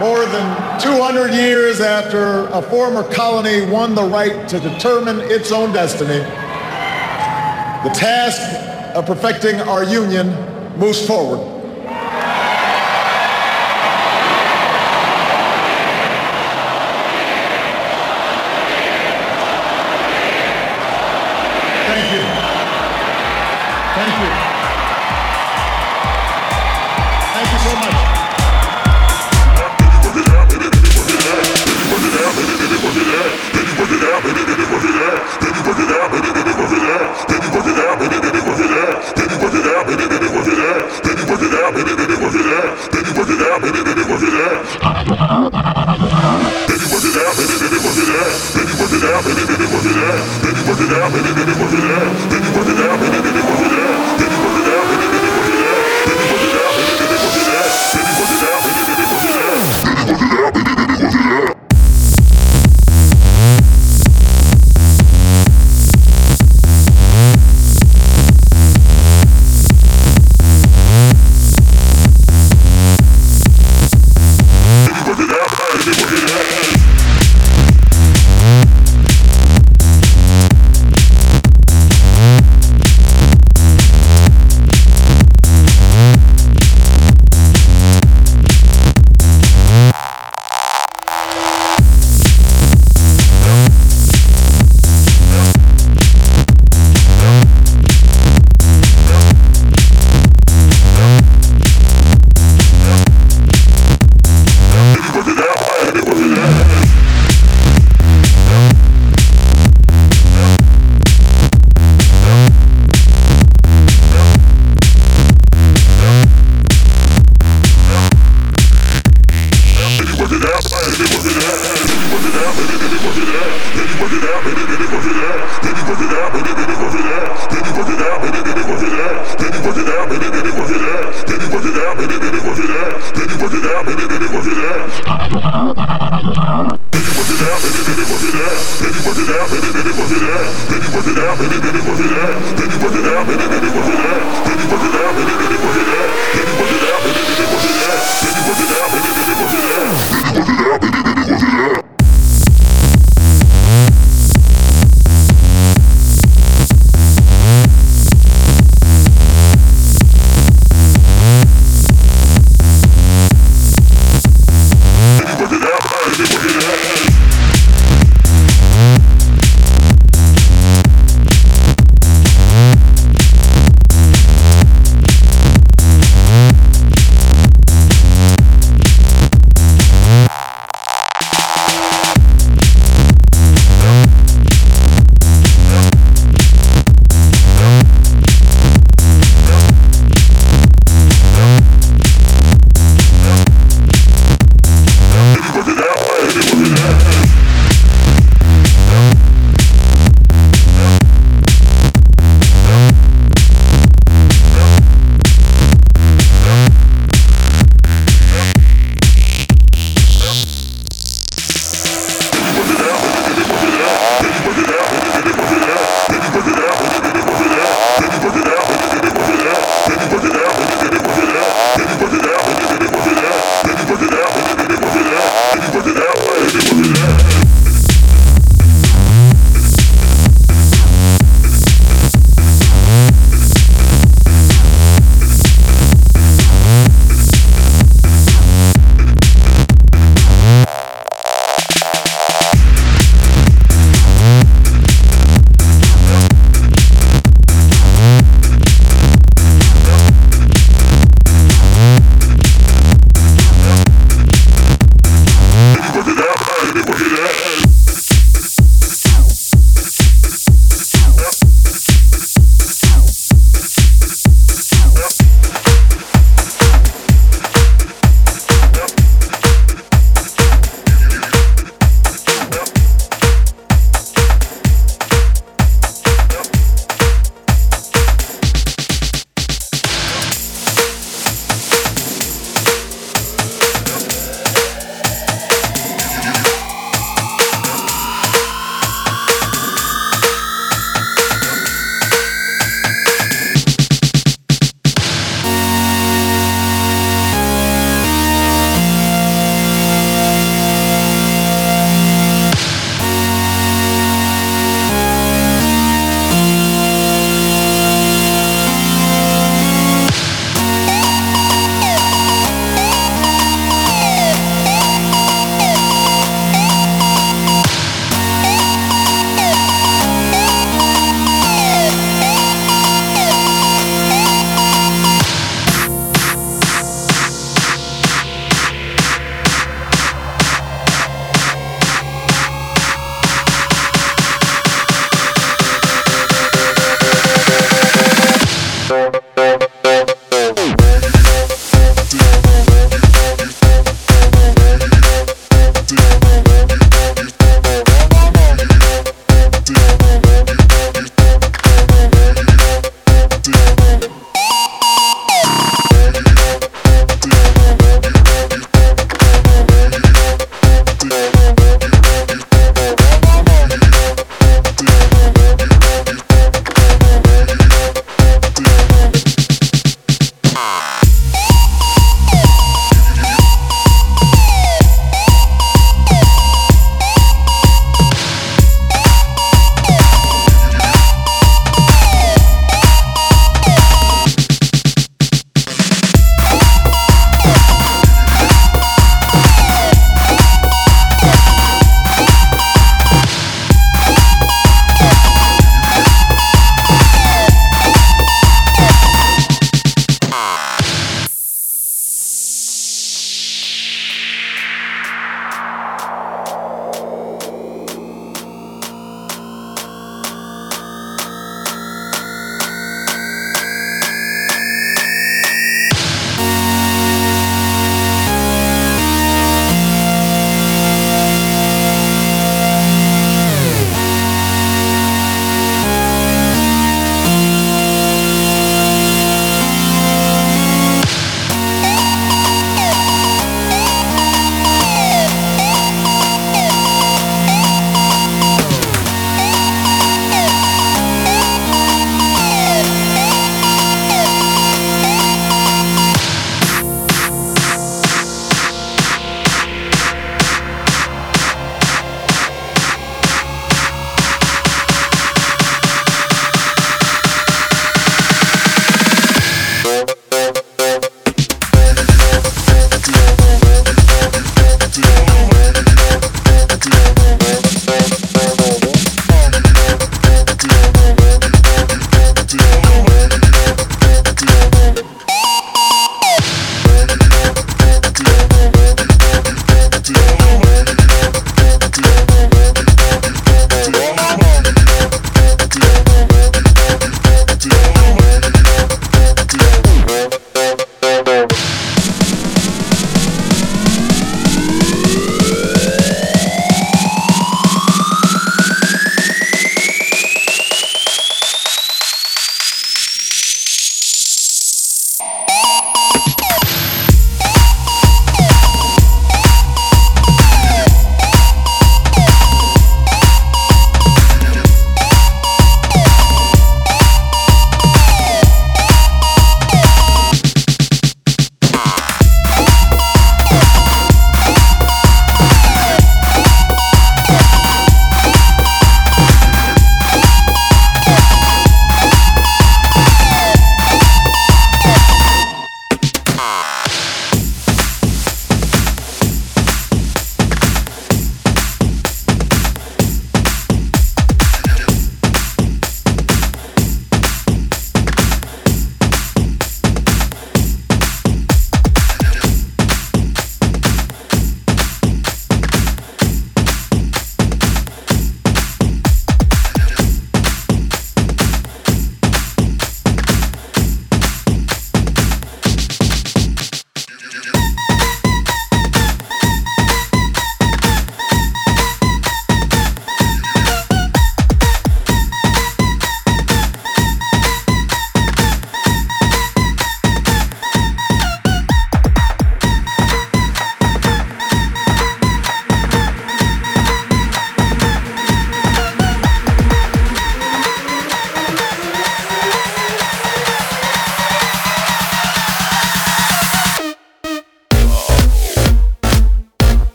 More than 200 years after a former colony won the right to determine its own destiny, the task of perfecting our union moves forward. work it out, baby, baby, work it out. Baby, work it out, baby, baby, work it out. Baby, work it out, baby, baby, work it out. worth it out, baby worth it out, baby baby worth it out, baby worth it out, baby baby worth it out. Baby worth it out, baby baby worth it out, baby worth it out, baby baby worth it out, baby worth it out, baby baby worth it out, baby worth it out, baby baby worth it out, baby worth it out, baby baby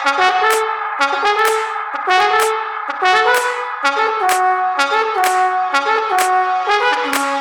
Thank you.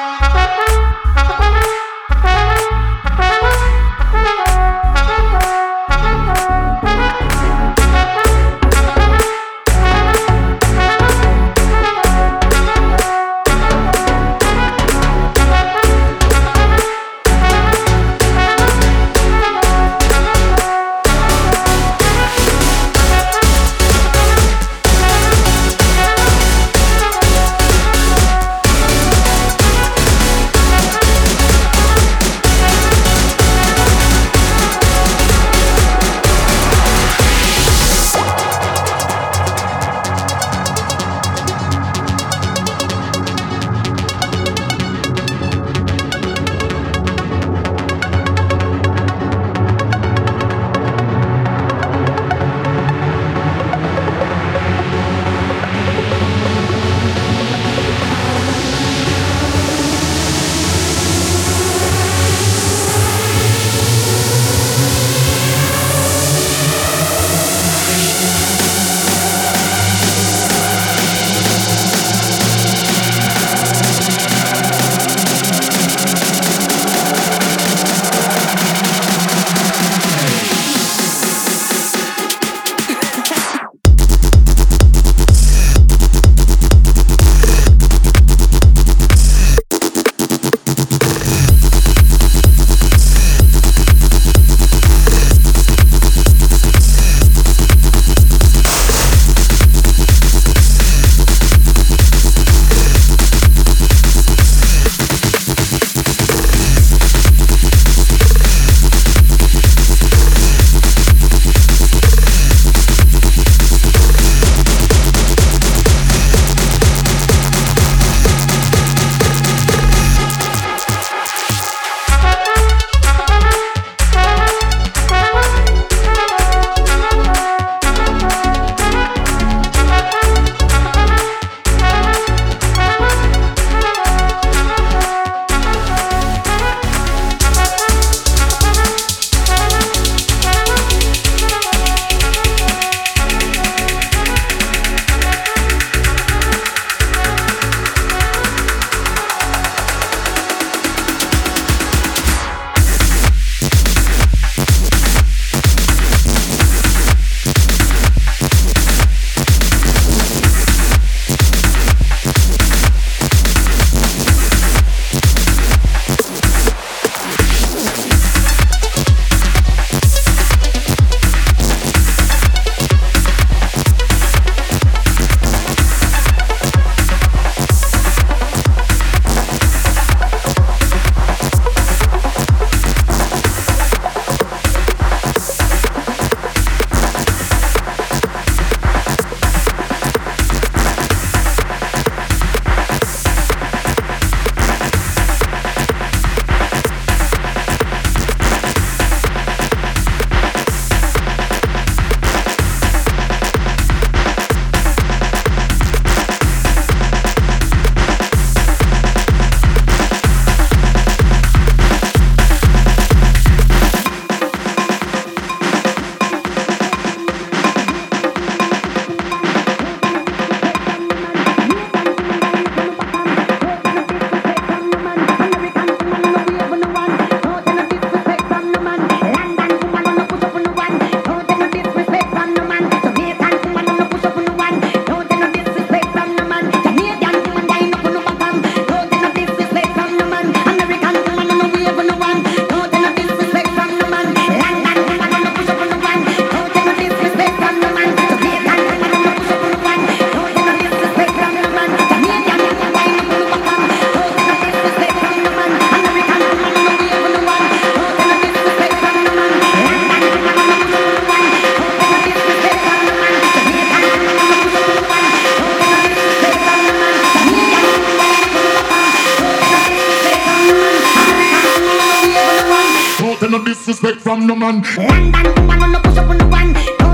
respect from no man. One man, push up on the one.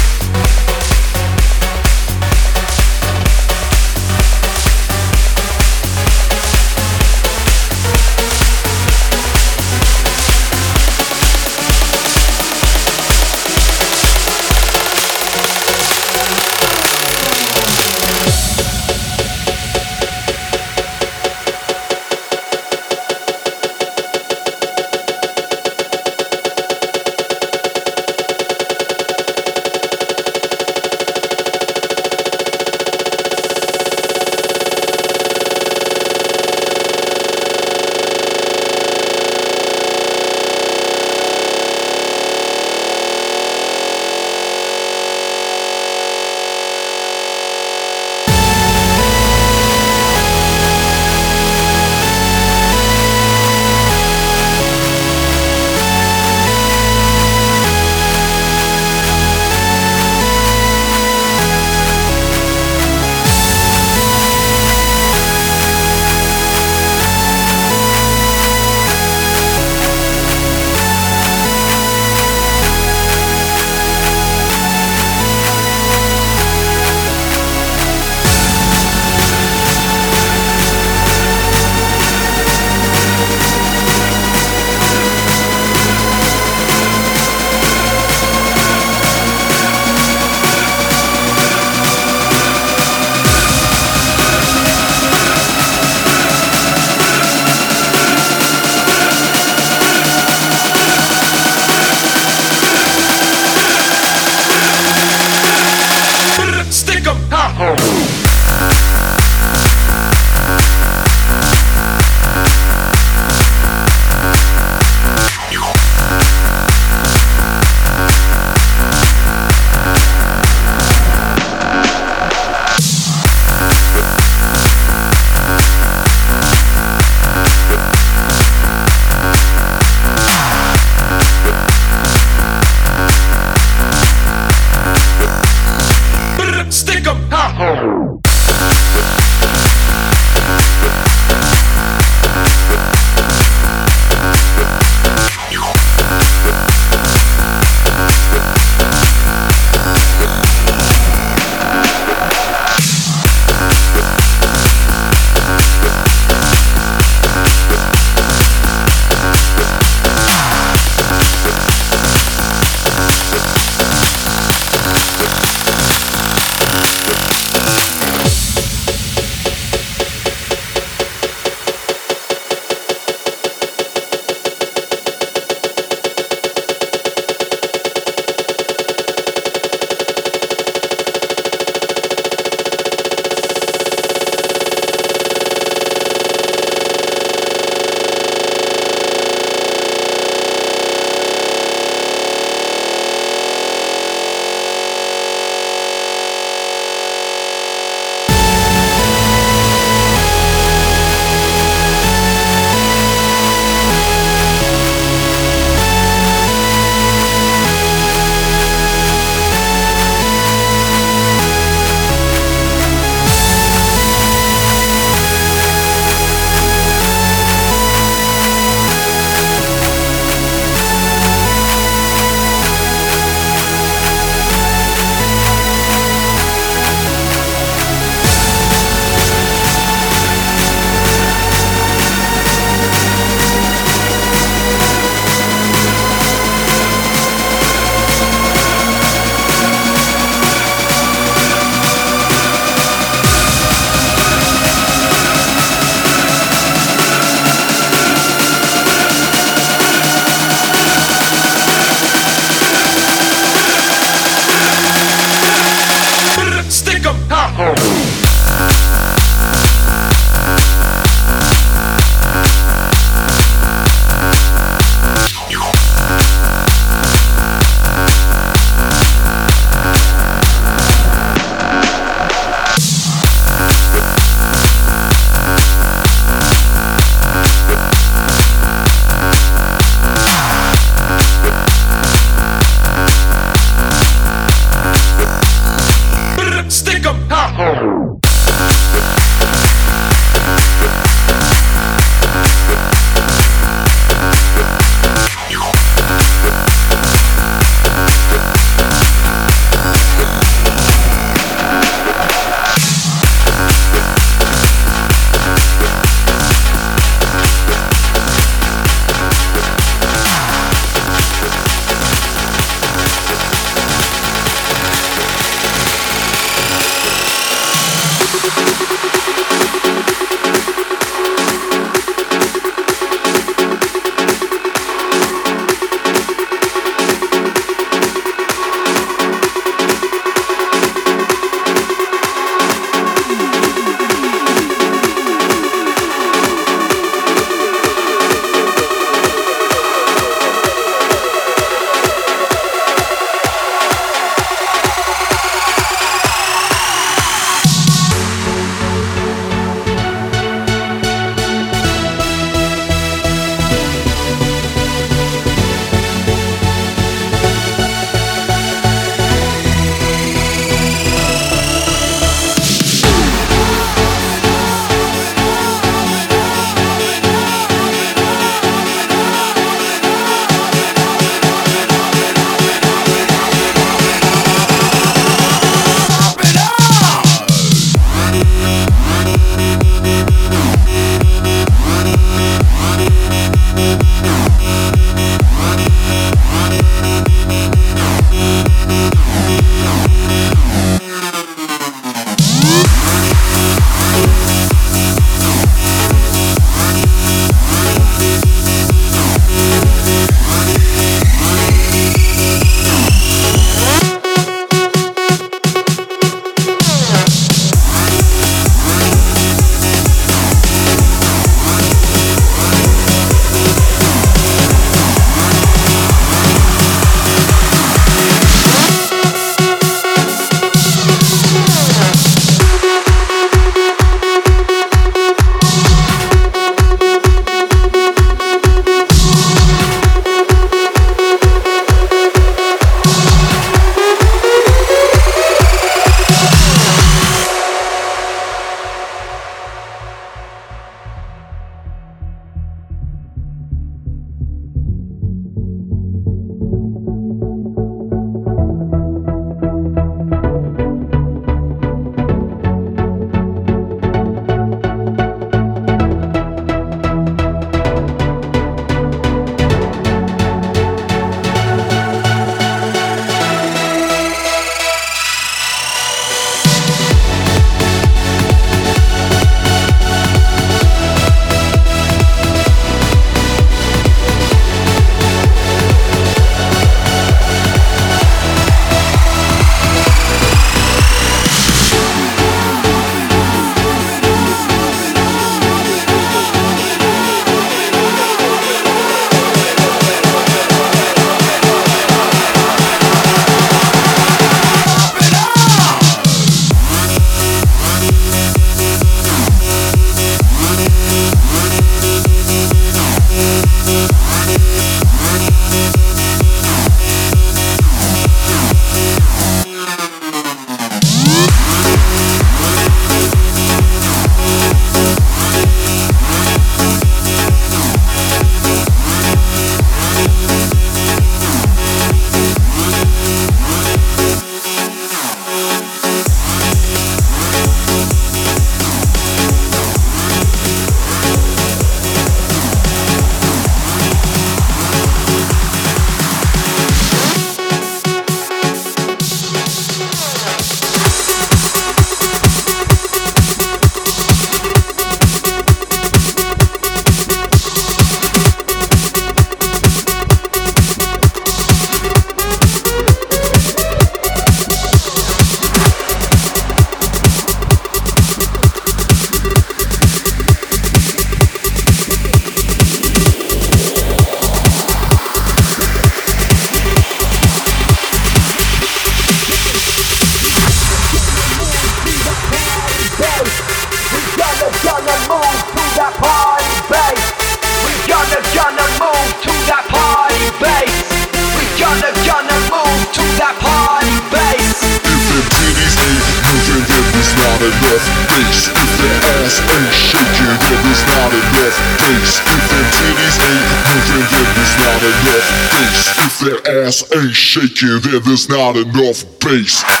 Shaking, then there's not enough bass.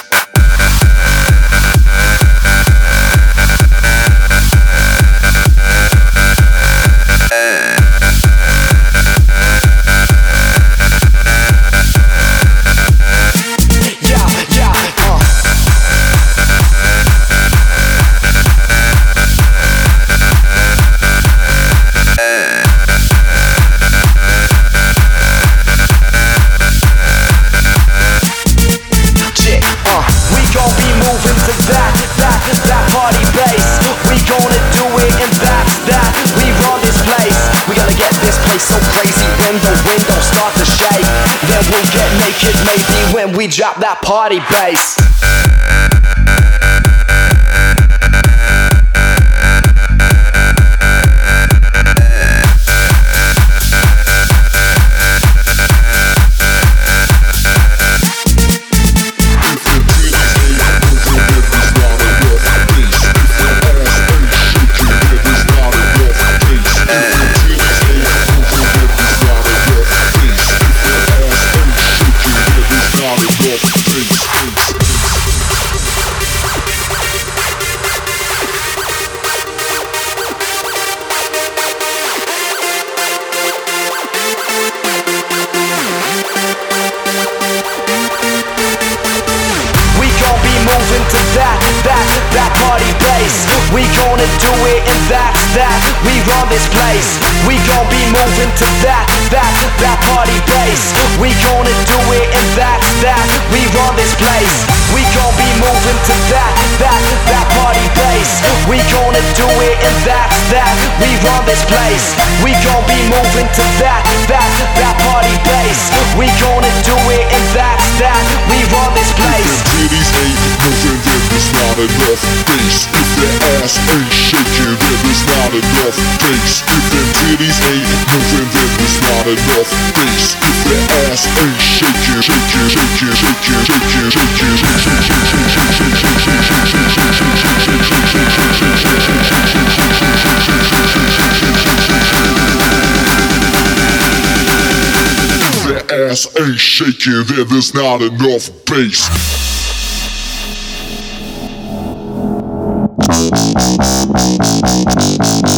Party bass. We gonna do it and that, that. We run this place. We gon' be moving to that, that, that party bass We gonna do it and that, that. We run this place. We gon' be moving to that, that, that party bass We gonna do it and that, that. We run this place. We gon' be moving to that, that, that party bass We gonna do it and that, that. We run this place. Titties ain't moving, then there's not enough bass. If the ass ain't shaking, then there's not enough bass. If the titties ain't moving, then there's not enough bass. If the ass ain't shaking, shaking, shaking, shaking, shaking, shaking, If the ass ain't shaking, then there's not enough bass. Let's Thank you.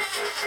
誰?